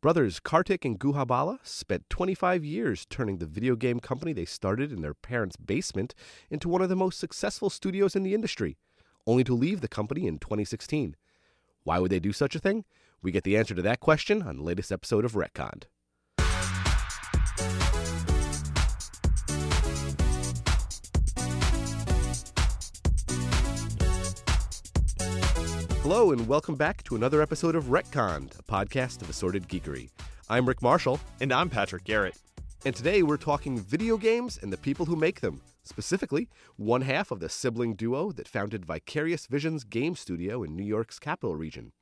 Brothers Karthik and Guha Bala spent 25 years turning the video game company they started in their parents' basement into one of the most successful studios in the industry, only to leave the company in 2016. Why would they do such a thing? We get the answer to that question on the latest episode of Retconned. Hello, and welcome back to another episode of Retconned, a podcast of assorted geekery. I'm Rick Marshall, And I'm Patrick Garrett. and today we're talking video games and the people who make them. Specifically, one half of the sibling duo that founded Vicarious Visions Game Studio in New York's capital region.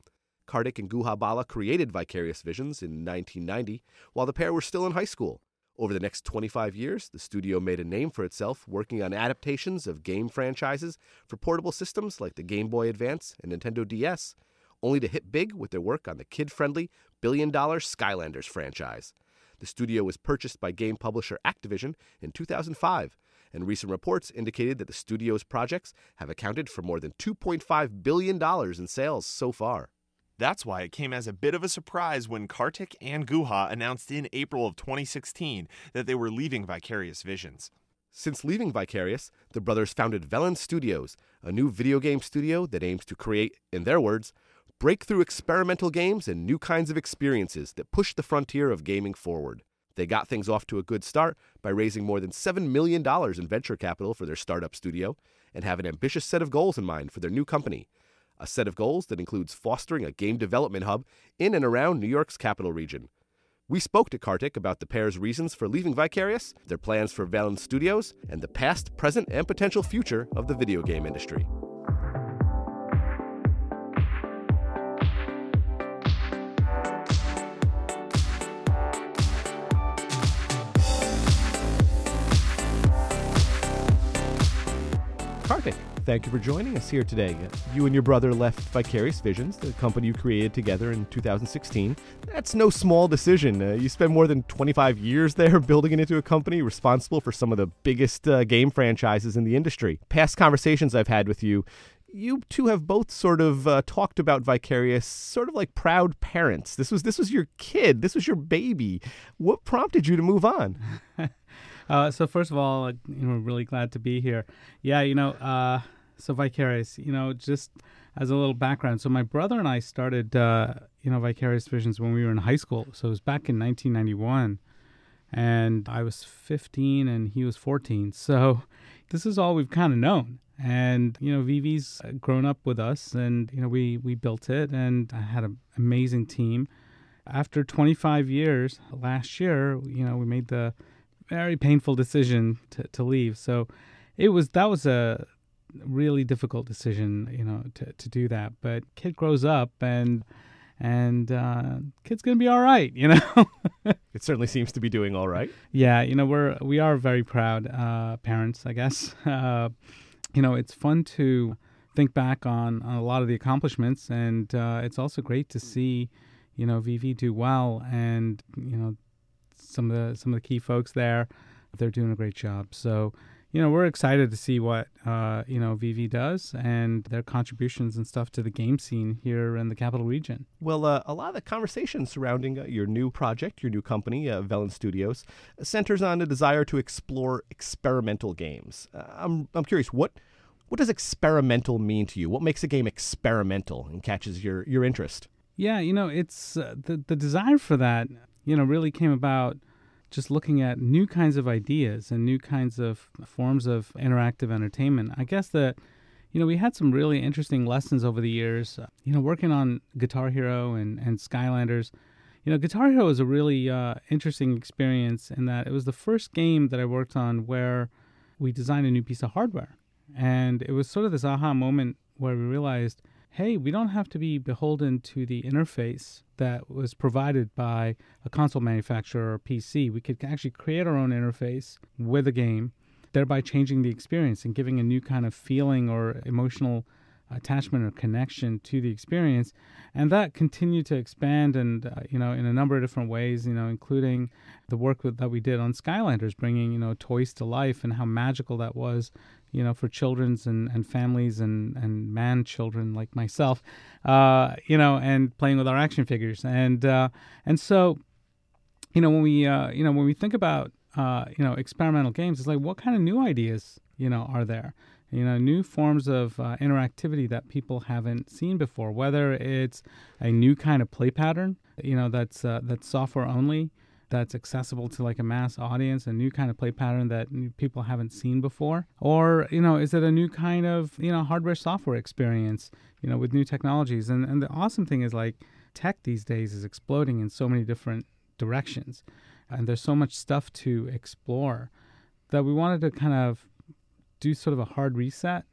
Karthik and Guha Bala created Vicarious Visions in 1990 while the pair were still in high school. Over the next 25 years, the studio made a name for itself working on adaptations of game franchises for portable systems like the Game Boy Advance and Nintendo DS, only to hit big with their work on the kid friendly billion dollar Skylanders franchise. The studio was purchased by game publisher Activision in 2005, and recent reports indicated that the studio's projects have accounted for more than $2.5 billion in sales so far. That's why it came as a bit of a surprise when Karthik and Guha announced in April of 2016 that they were leaving Vicarious Visions. Since leaving Vicarious, the brothers founded Velan Studios, a new video game studio that aims to create, in their words, breakthrough experimental games and new kinds of experiences that push the frontier of gaming forward. They got things off to a good start by raising more than $7 million in venture capital for their startup studio and have an ambitious set of goals in mind for their new company. A set of goals that includes fostering a game development hub in and around New York's capital region. We spoke to Karthik about the pair's reasons for leaving Vicarious, their plans for Velan Studios, and the past, present, and potential future of the video game industry. Thank you for joining us here today. You and your brother left Vicarious Visions, the company you created together in 2016. That's no small decision. Uh, you spent more than 25 years there building it into a company responsible for some of the biggest uh, game franchises in the industry. Past conversations I've had with you, you two have both sort of uh, talked about Vicarious sort of like proud parents. This was this was your kid. This was your baby. What prompted you to move on? Uh, so first of all, you know, really glad to be here. Yeah, you know, uh, so Vicarious, you know, just as a little background. So my brother and I started, uh, you know, Vicarious Visions when we were in high school. So it was back in 1991, and I was 15 and he was 14. So this is all we've kind of known. And you know, VV's grown up with us, and you know, we we built it, and I had an amazing team. After 25 years, last year, you know, we made the very painful decision to, to leave. So it was that was a really difficult decision, you know, to, to do that. But kid grows up and and uh, kid's gonna be all right, you know. It certainly seems to be doing all right. yeah, you know, we're we are very proud uh, parents, I guess. Uh, you know, it's fun to think back on, on a lot of the accomplishments, and uh, it's also great to see, you know, VV do well, and you know, some of the some of the key folks there, they're doing a great job. So, you know, we're excited to see what uh, you know VV does and their contributions and stuff to the game scene here in the capital region. Well, uh, a lot of the conversation surrounding uh, your new project, your new company, uh, Velan Studios, centers on a desire to explore experimental games. Uh, I'm, I'm curious, what what does experimental mean to you? What makes a game experimental and catches your, your interest? Yeah, you know, it's uh, the the desire for that. You know, really came about just looking at new kinds of ideas and new kinds of forms of interactive entertainment. I guess that you know we had some really interesting lessons over the years. You know, working on Guitar Hero and and Skylanders. You know, Guitar Hero was a really uh, interesting experience in that it was the first game that I worked on where we designed a new piece of hardware, and it was sort of this aha moment where we realized hey, we don't have to be beholden to the interface that was provided by a console manufacturer or PC. We could actually create our own interface with a game, thereby changing the experience and giving a new kind of feeling or emotional attachment or connection to the experience and that continued to expand and uh, you know in a number of different ways you know including the work with, that we did on skylanders bringing you know toys to life and how magical that was you know for children's and, and families and and man children like myself uh, you know and playing with our action figures. And uh, and so you know when we uh, you know when we think about uh, you know experimental games it's like what kind of new ideas you know are there? You know new forms of uh, interactivity that people haven't seen before whether it's a new kind of play pattern you know that's uh, that's software only that's accessible to like a mass audience a new kind of play pattern that people haven't seen before? Or you know is it a new kind of you know hardware software experience you know with new technologies? And and the awesome thing is like tech these days is exploding in so many different directions. And there's so much stuff to explore that we wanted to kind of do sort of a hard reset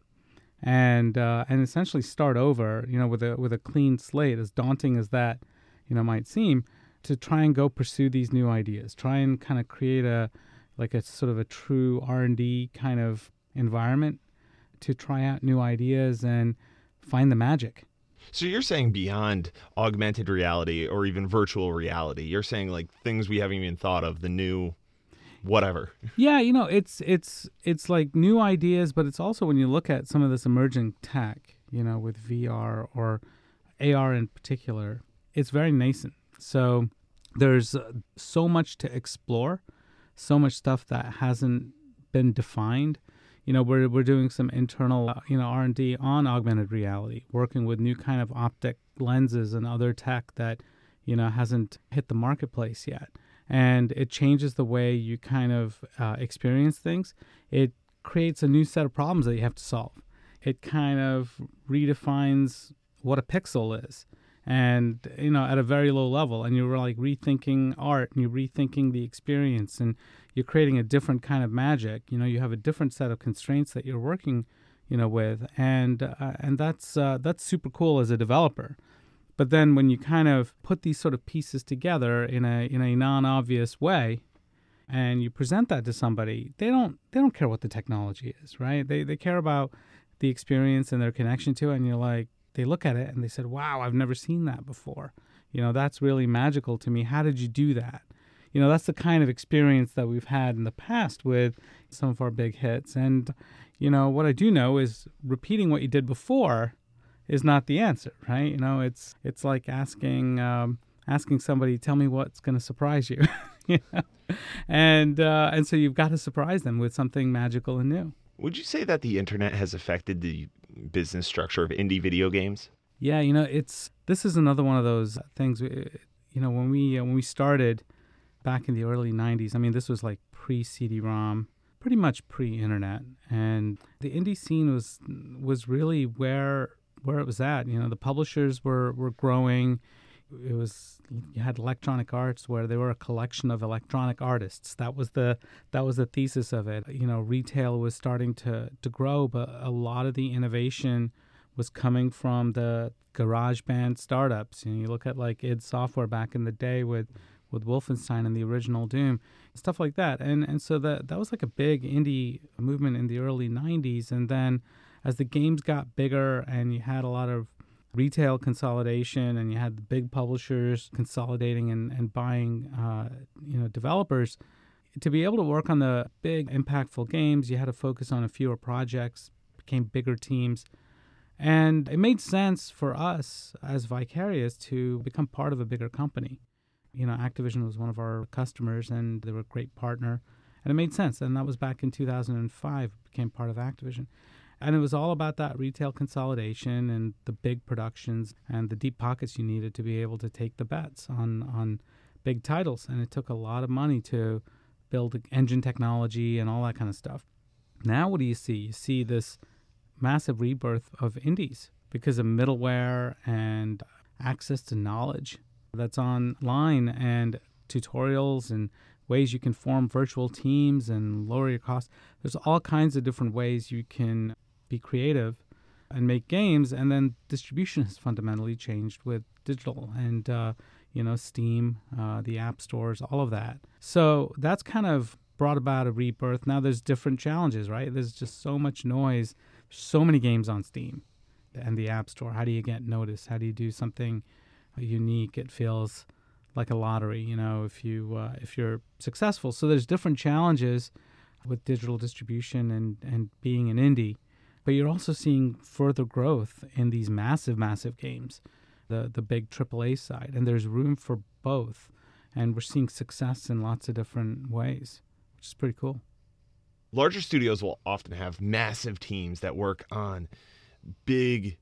and uh, and essentially start over, you know, with a with a clean slate, as daunting as that, you know, might seem, to try and go pursue these new ideas, try and kind of create a like a sort of a true R and D kind of environment to try out new ideas and find the magic. So you're saying beyond augmented reality or even virtual reality, you're saying like things we haven't even thought of, the new whatever. Yeah, you know, it's it's it's like new ideas, but it's also when you look at some of this emerging tech, you know, with VR or AR in particular, it's very nascent. So there's uh, so much to explore, so much stuff that hasn't been defined. You know, we're we're doing some internal, uh, you know, R and D on augmented reality, working with new kind of optic lenses and other tech that, you know, hasn't hit the marketplace yet and it changes the way you kind of uh, experience things. It creates a new set of problems that you have to solve. It kind of redefines what a pixel is, and you know at a very low level. And you're like rethinking art, and you're rethinking the experience, and you're creating a different kind of magic. You know, you have a different set of constraints that you're working, you know, with, and uh, and that's uh, that's super cool as a developer. But then when you kind of put these sort of pieces together in a in a non-obvious way and you present that to somebody, they don't they don't care what the technology is, right? They they care about the experience and their connection to it and you're like they look at it and they said, "Wow, I've never seen that before." You know, that's really magical to me. How did you do that? You know, that's the kind of experience that we've had in the past with some of our big hits. And, you know, what I do know is repeating what you did before is not the answer, right? You know, it's it's like asking um, asking somebody, tell me what's going to surprise you, you know? and uh, and so you've got to surprise them with something magical and new. Would you say that the internet has affected the business structure of indie video games? Yeah, you know, it's this is another one of those things. Uh, you know, when we uh, when we started back in the early '90s, I mean, this was like pre CD-ROM, pretty much pre-internet, and the indie scene was was really where where it was at. You know, the publishers were were growing. It was you had Electronic Arts where they were a collection of electronic artists. That was the that was the thesis of it. You know, retail was starting to to grow, but a lot of the innovation was coming from the garage band startups. Know, you look at like id Software back in the day with with Wolfenstein and the original Doom, stuff like that. And and so that that was like a big indie movement in the early '90s, and then as the games got bigger and you had a lot of retail consolidation and you had the big publishers consolidating and, and buying uh, you know developers to be able to work on the big impactful games you had to focus on a fewer projects became bigger teams. And it made sense for us as vicarious to become part of a bigger company. You know activision was one of our customers and they were a great partner. And it made sense. And that was back in 2005 became part of activision and it was all about that retail consolidation and the big productions and the deep pockets you needed to be able to take the bets on on big titles. And it took a lot of money to build engine technology and all that kind of stuff. Now, what do you see? You see this massive rebirth of indies because of middleware and access to knowledge that's online and tutorials and ways you can form virtual teams and lower your costs. There's all kinds of different ways you can be creative and make games. And then distribution has fundamentally changed with digital and, uh, you know, Steam, uh, the app stores, all of that. So that's kind of brought about a rebirth. Now there's different challenges, right? There's just so much noise, so many games on Steam. and the App Store. How do you get noticed? How do you do something unique? It feels like a lottery, you know, if you uh, if you're successful. So there's different challenges with digital distribution and and being an indie, but you're also seeing further growth in these massive, massive games, the the big AAA side, and there's room for both, and we're seeing success in lots of different ways, which is pretty cool. Larger studios will often have massive teams that work on big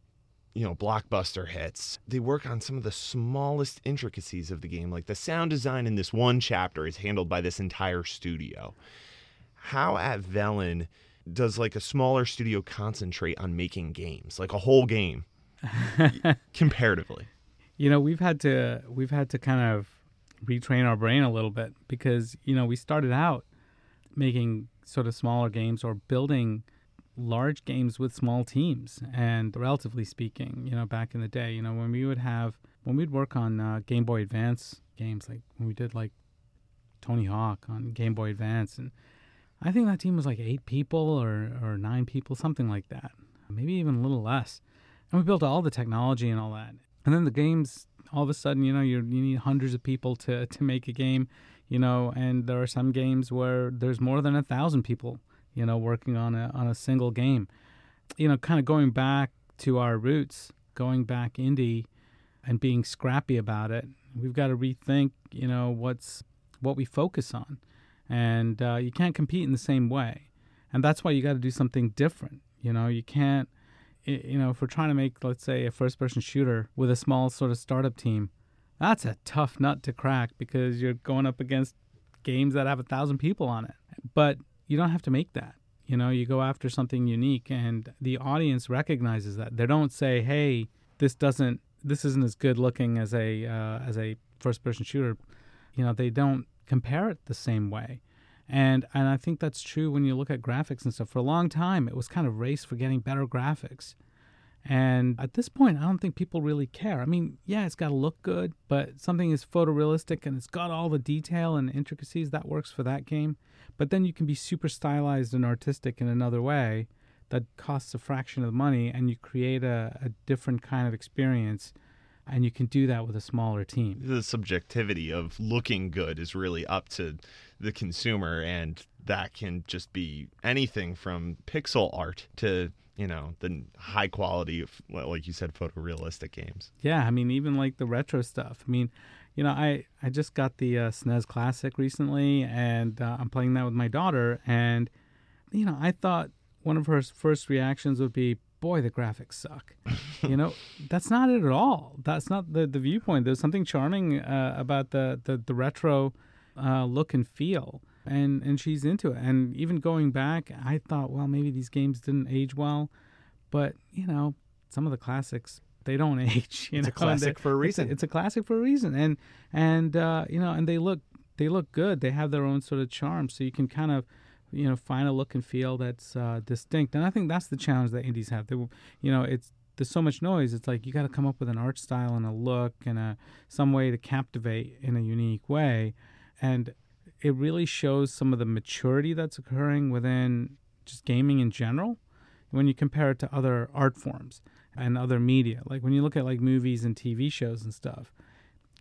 you know, blockbuster hits. They work on some of the smallest intricacies of the game. Like the sound design in this one chapter is handled by this entire studio. How at Velan does like a smaller studio concentrate on making games, like a whole game, comparatively? You know, we've had to we've had to kind of retrain our brain a little bit because you know we started out making sort of smaller games or building large games with small teams. And relatively speaking, you know, back in the day, you know, when we would have, when we'd work on uh, Game Boy Advance games, like when we did like Tony Hawk on Game Boy Advance, and I think that team was like eight people or, or nine people, something like that, maybe even a little less. And we built all the technology and all that. And then the games, all of a sudden, you know, you you need hundreds of people to, to make a game, you know, and there are some games where there's more than a thousand people you know, working on a on a single game. You know, kind of going back to our roots, going back indie and being scrappy about it. We've got to rethink, you know, what's what we focus on. And uh, you can't compete in the same way. And that's why you got to do something different. You know, you can't you know, if we're trying to make let's say a first person shooter with a small sort of startup team, that's a tough nut to crack because you're going up against games that have a thousand people on it. But you don't have to make that. You know, you go after something unique and the audience recognizes that. They don't say, "Hey, this doesn't this isn't as good looking as a uh, as a first person shooter." You know, they don't compare it the same way. And and I think that's true when you look at graphics and stuff. For a long time, it was kind of race for getting better graphics. And at this point, I don't think people really care. I mean, yeah, it's got to look good, but something is photorealistic and it's got all the detail and intricacies that works for that game. But then you can be super stylized and artistic in another way that costs a fraction of the money and you create a, a different kind of experience. And you can do that with a smaller team. The subjectivity of looking good is really up to the consumer, and that can just be anything from pixel art to you know the high quality of like you said photorealistic games yeah i mean even like the retro stuff i mean you know i i just got the uh, snes classic recently and uh, i'm playing that with my daughter and you know i thought one of her first reactions would be boy the graphics suck you know that's not it at all that's not the the viewpoint there's something charming uh, about the the, the retro uh, look and feel and and she's into it. And even going back, I thought, well, maybe these games didn't age well, but you know, some of the classics they don't age. You it's know, a classic for a reason. It's, it's, a classic for a reason, and and uh, you know, and they look they look good. They have their own sort of charm, so you can kind of you know find a look and feel that's uh, distinct. And I think that's the challenge that indies have. They, you know, it's there's so much noise. It's like you got to come up with an art style and a look and a some way to captivate in a unique way. And it really shows some of the maturity that's occurring within just gaming in general when you compare it to other art forms and other media. Like when you look at like movies and TV shows and stuff,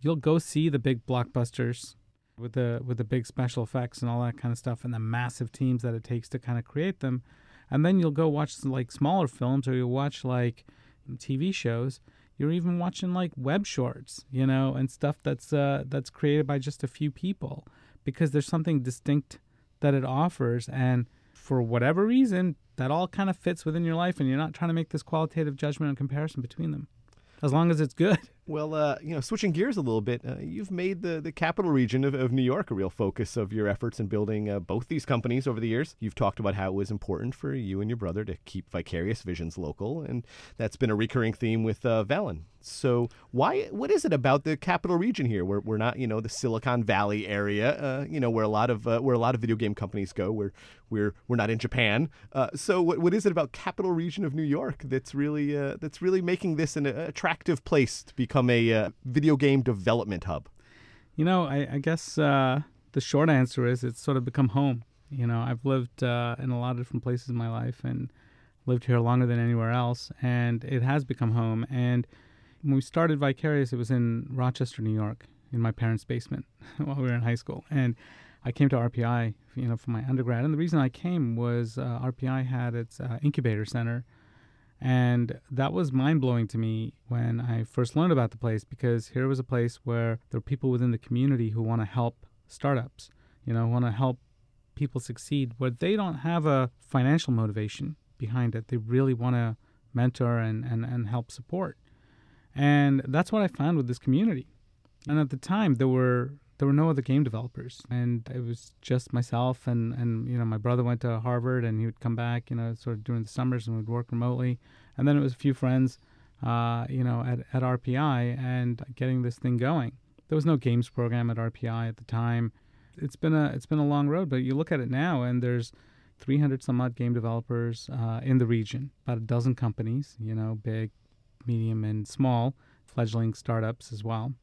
you'll go see the big blockbusters with the with the big special effects and all that kind of stuff and the massive teams that it takes to kind of create them. And then you'll go watch some, like smaller films or you'll watch like TV shows. You're even watching like web shorts, you know, and stuff that's uh, that's created by just a few people because there's something distinct that it offers and for whatever reason that all kind of fits within your life and you're not trying to make this qualitative judgment and comparison between them as long as it's good well uh, you know switching gears a little bit uh, you've made the, the capital region of, of new york a real focus of your efforts in building uh, both these companies over the years you've talked about how it was important for you and your brother to keep vicarious visions local and that's been a recurring theme with uh, Velan so why? What is it about the capital region here? We're, we're not, you know, the Silicon Valley area, uh, you know, where a lot of uh, where a lot of video game companies go. We're we're we're not in Japan. Uh, so what what is it about capital region of New York that's really that's really making this an attractive place to become a uh, video game development hub? You know, I, I guess uh, the short answer is it's sort of become home. You know, I've lived in a lot of different places in my life and lived here longer than anywhere else, and it has become home. And when we started Vicarious, it was in Rochester, New York, in my parents' basement while we were in high school. And I came to RPI, you know, for my undergrad. And the reason I came was uh, RPI had its uh, incubator center. And that was mind blowing to me when I first learned about the place because here was a place where there are people within the community who want to help startups, you know, want to help people succeed where they don't have a financial motivation behind it. They really want to mentor and, and, and help support. And that's what I found with this community. And at the time, there were there were no other game developers, and it was just myself and and you know my brother went to Harvard, and he would come back, you know, sort of during the summers, and would work remotely. And then it was a few friends, uh, you know, at at RPI and getting this thing going. There was no games program at RPI at the time. It's been a it's been a long road, but you look at it now, and there's 300 some odd game developers uh, in the region, about a dozen companies, you know, big, medium, and small, fledgling startups as well.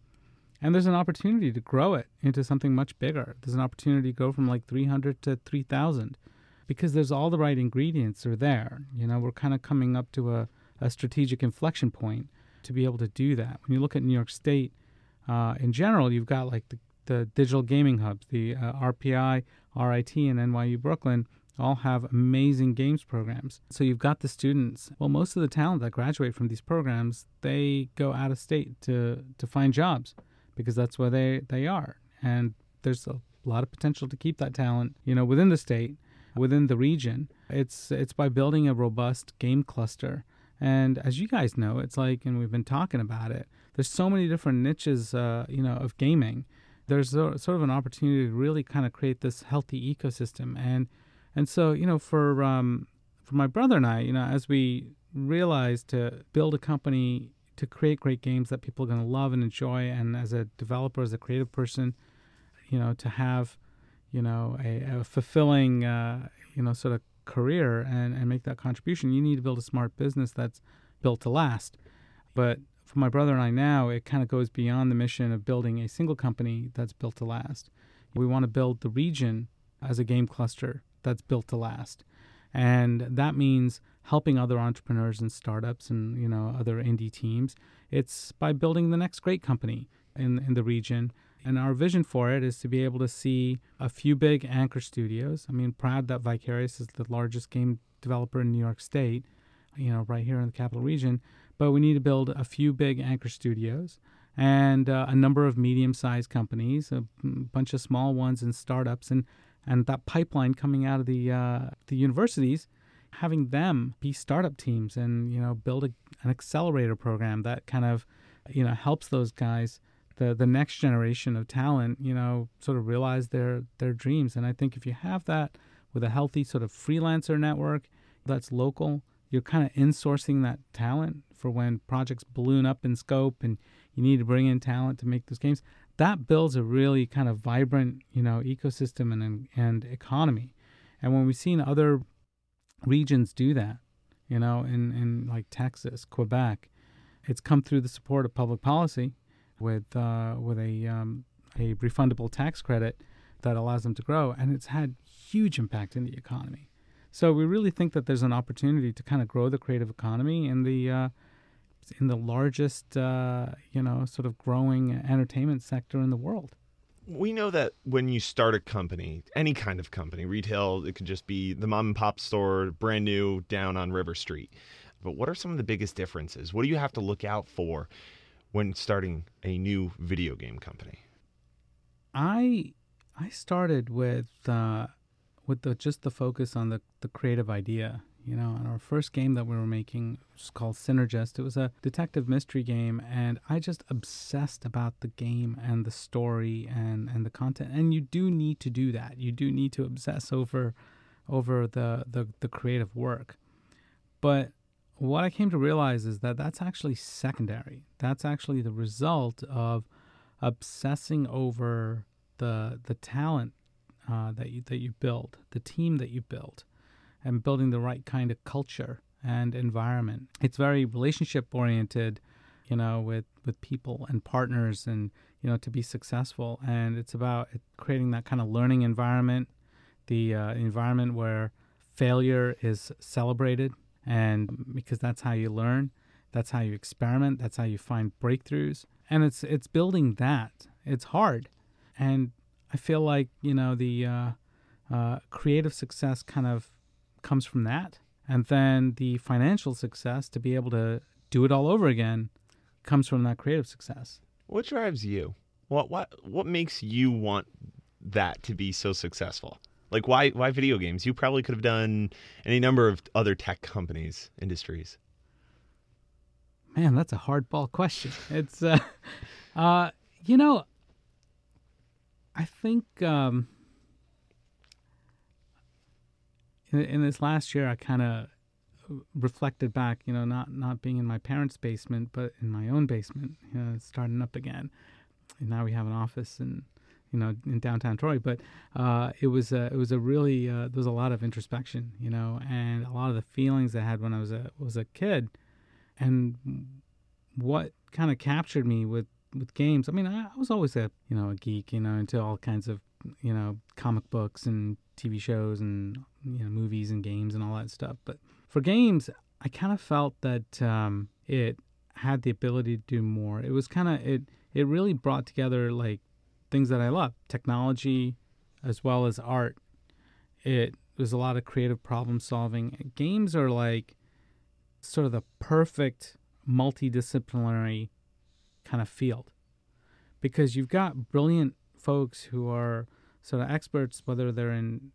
And there's an opportunity to grow it into something much bigger. There's an opportunity to go from like 300 to 3,000 because there's all the right ingredients are there. You know, we're kind of coming up to a, a strategic inflection point to be able to do that. When you look at New York State uh, in general, you've got like the, the digital gaming hubs, the uh, RPI, RIT, and NYU Brooklyn all have amazing games programs. So you've got the students. Well, most of the talent that graduate from these programs, they go out of state to to find jobs because that's where they they are. And there's a lot of potential to keep that talent, you know, within the state, within the region. It's it's by building a robust game cluster. And as you guys know, it's like, and we've been talking about it. There's so many different niches, uh, you know, of gaming. There's a, sort of an opportunity to really kind of create this healthy ecosystem, and and so, you know, for um, for my brother and I, you know, as we realized to build a company to create great games that people are going to love and enjoy, and as a developer, as a creative person, you know, to have, you know, a, a fulfilling, uh, you know, sort of career and, and make that contribution, you need to build a smart business that's built to last. But for my brother and I now, it kind of goes beyond the mission of building a single company that's built to last. We want to build the region as a game cluster that's built to last. And that means helping other entrepreneurs and startups and you know other indie teams. It's by building the next great company in in the region. And our vision for it is to be able to see a few big anchor studios. I mean, proud that Vicarious is the largest game developer in New York State, you know, right here in the capital region. But we need to build a few big anchor studios and uh, a number of medium-sized companies, a bunch of small ones and startups, and and that pipeline coming out of the uh, the universities, having them be startup teams and you know build a, an accelerator program that kind of you know helps those guys the the next generation of talent you know sort of realize their their dreams and I think if you have that with a healthy sort of freelancer network that's local you're kind of insourcing that talent for when projects balloon up in scope and you need to bring in talent to make those games that builds a really kind of vibrant, you know, ecosystem and and economy. And when we've seen other regions do that, you know, in, in like Texas, Quebec, it's come through the support of public policy with uh, with a um, a refundable tax credit that allows them to grow, and it's had huge impact in the economy. So we really think that there's an opportunity to kind of grow the creative economy in the uh, in the largest, uh, you know, sort of growing entertainment sector in the world. We know that when you start a company, any kind of company, retail, it could just be the mom and pop store, brand new down on River Street. But what are some of the biggest differences? What do you have to look out for when starting a new video game company? I I started with uh, with the just the focus on the, the creative idea you know, and our first game that we were making was called Synergist. It was a detective mystery game, and I just obsessed about the game and the story and, and the content. And you do need to do that. You do need to obsess over over the, the, the creative work. But what I came to realize is that that's actually secondary. That's actually the result of obsessing over the the talent uh, that you that you build, the team that you build and building the right kind of culture and environment. It's very relationship oriented, you know, with with people and partners and you know to be successful and it's about creating that kind of learning environment, the uh, environment where failure is celebrated and because that's how you learn, that's how you experiment, that's how you find breakthroughs, and it's it's building that. It's hard, and I feel like you know the uh, uh, creative success kind of comes from that, and then the financial success to be able to do it all over again comes from that creative success. What drives you? What what what makes you want that to be so successful? Like why why video games? You probably could have done any number of other tech companies, industries. Man, that's a hardball question. It's uh, uh you know, I think um in, in this last year I kind of reflected back, you know, not not being in my parents' basement, but in my own basement, you know, starting up again. And now we have an office in, you know, in downtown Troy. But uh, it was a, it was a really uh, there was a lot of introspection, you know, and a lot of the feelings I had when I was a was a kid, and what kind of captured me with with games. I mean, I, I was always a you know a geek, you know, into all kinds of you know comic books and TV shows and you know movies and games and all that stuff, but for games, I kind of felt that um, it had the ability to do more. It was kind of it. It really brought together like things that I love, technology, as well as art. It was a lot of creative problem solving. Games are like sort of the perfect multidisciplinary kind of field because you've got brilliant folks who are sort the experts, whether they're in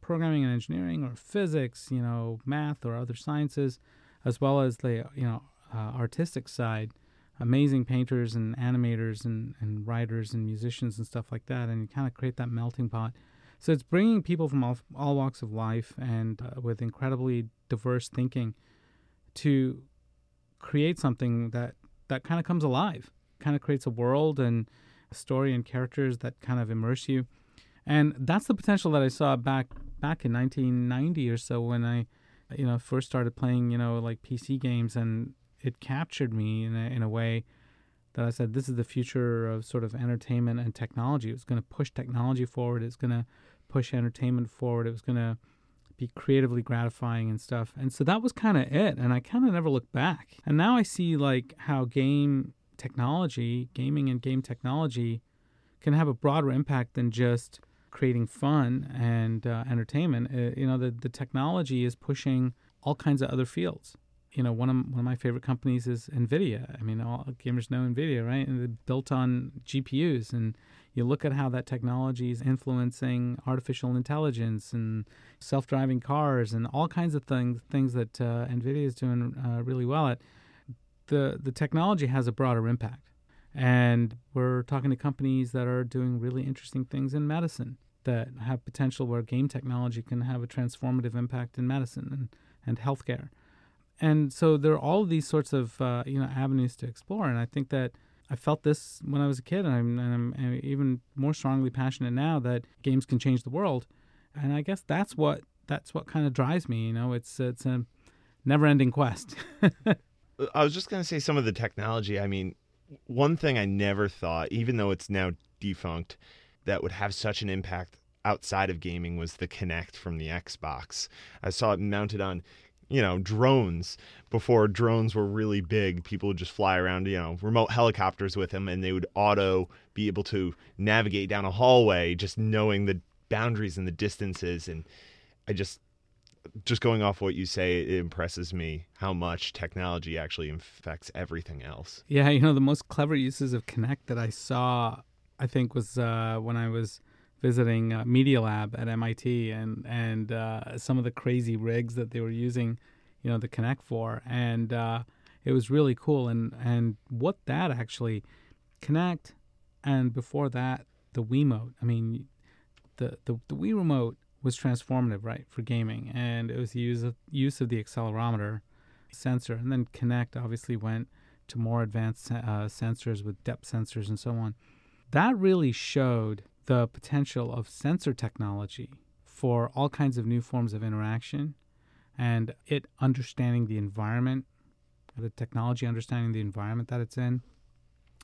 programming and engineering or physics, you know, math or other sciences, as well as the you know uh, artistic side, amazing painters and animators and, and writers and musicians and stuff like that, and you kind of create that melting pot. So it's bringing people from all, all walks of life and uh, with incredibly diverse thinking to create something that that kind of comes alive, kind of creates a world and a story and characters that kind of immerse you. And that's the potential that I saw back back in 1990 or so when I, you know, first started playing, you know, like PC games, and it captured me in a, in a way that I said, this is the future of sort of entertainment and technology. It was going to push technology forward. It's going to push entertainment forward. It was going to be creatively gratifying and stuff. And so that was kind of it. And I kind of never looked back. And now I see like how game technology, gaming and game technology, can have a broader impact than just creating fun and uh, entertainment. Uh, you know, the the technology is pushing all kinds of other fields. You know, one of one of my favorite companies is Nvidia. I mean, all gamers know Nvidia, right? And they're built on GPUs, and you look at how that technology is influencing artificial intelligence and self-driving cars and all kinds of things things that uh, Nvidia is doing uh, really well at. The the technology has a broader impact. And we're talking to companies that are doing really interesting things in medicine that have potential where game technology can have a transformative impact in medicine and, and healthcare. And so there are all these sorts of uh, you know avenues to explore. And I think that I felt this when I was a kid, and I'm, and I'm even more strongly passionate now that games can change the world. And I guess that's what that's what kind of drives me. You know, it's it's a never-ending quest. I was just going to say some of the technology. I mean, one thing I never thought, even though it's now defunct, that would have such an impact outside of gaming was the Kinect from the Xbox. I saw it mounted on, you know, drones before drones were really big. People would just fly around, you know, remote helicopters with them and they would auto be able to navigate down a hallway just knowing the boundaries and the distances and I just just going off what you say, it impresses me how much technology actually affects everything else. Yeah, you know, the most clever uses of Kinect that I saw, I think, was uh, when I was visiting uh, Media Lab at MIT and and uh, some of the crazy rigs that they were using, you know, the Kinect for, and uh, it was really cool. And and what that actually, Kinect, and before that, the Wiimote. I mean, the the, the Wii remote was transformative, right, for gaming, and it was the use of, use of the accelerometer sensor, and then Kinect obviously went to more advanced uh, sensors with depth sensors and so on. That really showed the potential of sensor technology for all kinds of new forms of interaction, and it understanding the environment, the technology understanding the environment that it's in,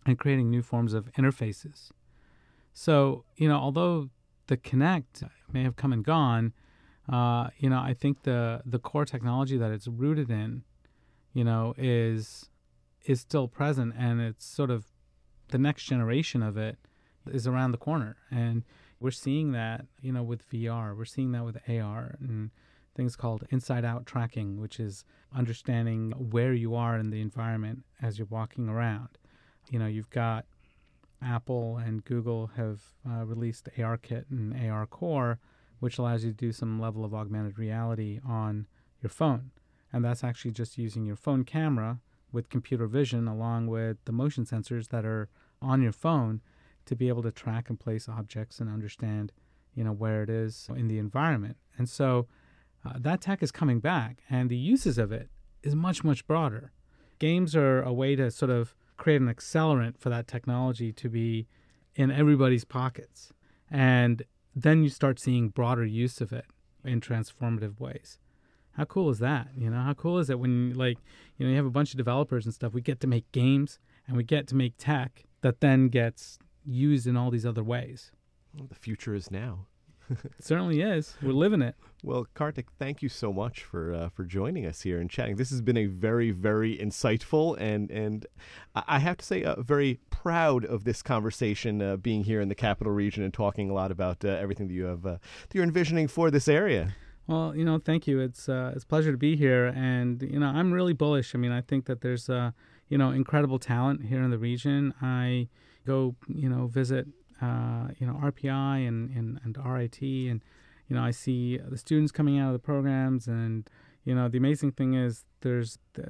and creating new forms of interfaces. So, you know, although the Kinect may have come and gone. uh, you know, I think the the core technology that it's rooted in, you know, is is still present, and it's sort of the next generation of it is around the corner, and we're seeing that, you know, with VR, we're seeing that with AR and things called inside out tracking, which is understanding where you are in the environment as you're walking around. You know, you've got Apple and Google have uh, released ARKit and ARCore, which allows you to do some level of augmented reality on your phone. And that's actually just using your phone camera with computer vision along with the motion sensors that are on your phone to be able to track and place objects and understand, you know, where it is in the environment. And so uh, that tech is coming back and the uses of it is much, much broader. Games are a way to sort of create an accelerant for that technology to be in everybody's pockets. And then you start seeing broader use of it in transformative ways. How cool is that? You know, how cool is it when like, you know, you have a bunch of developers and stuff, we get to make games and we get to make tech that then gets used in all these other ways. Well, the future is now. It certainly is. We're living it. Well, Karthik, thank you so much for uh, for joining us here and chatting. This has been a very, very insightful and and I have to say, uh, very proud of this conversation uh, being here in the capital region and talking a lot about uh, everything that you have uh, that you're envisioning for this area. Well, you know, thank you. It's uh, it's a pleasure to be here, and you know, I'm really bullish. I mean, I think that there's you know incredible talent here in the region. I go you know visit uh, you know RPI and, and and RIT and you know I see the students coming out of the programs. And you know the amazing thing is there's they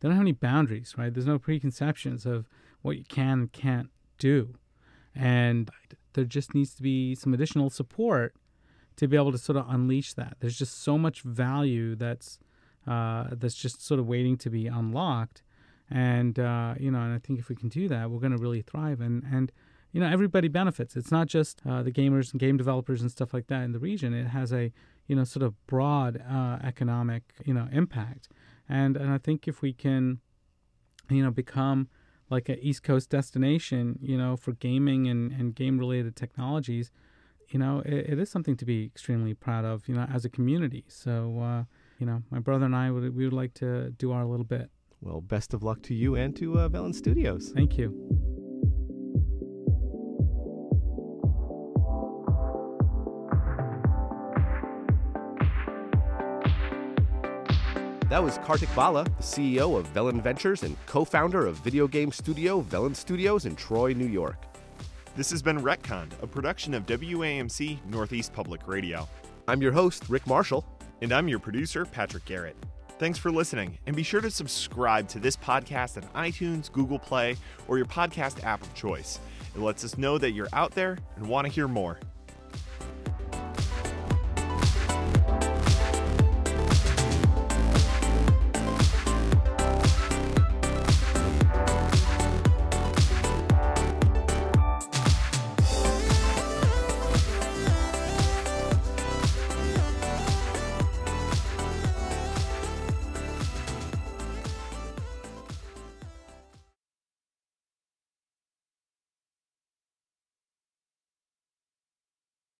don't have any boundaries right? There's no preconceptions of what you can and can't do. And there just needs to be some additional support to be able to sort of unleash that. There's just so much value that's uh, that's just sort of waiting to be unlocked. And uh, you know, and I think if we can do that, we're going to really thrive. And and you know, everybody benefits. It's not just uh, the gamers and game developers and stuff like that in the region. It has a you know sort of broad uh, economic you know impact. And and I think if we can, you know, become like an East Coast destination, you know, for gaming and, and game related technologies, you know, it, it is something to be extremely proud of, you know, as a community. So, uh, you know, my brother and I would we would like to do our little bit. Well, best of luck to you and to uh, Velan Studios. Thank you. That was Karthik Bala, the CEO of Velan Ventures and co founder of video game studio Velan Studios in Troy, New York. This has been Retcon, a production of WAMC Northeast Public Radio. I'm your host, Rick Marshall. And I'm your producer, Patrick Garrett. Thanks for listening, and be sure to subscribe to this podcast on iTunes, Google Play, or your podcast app of choice. It lets us know that you're out there and want to hear more.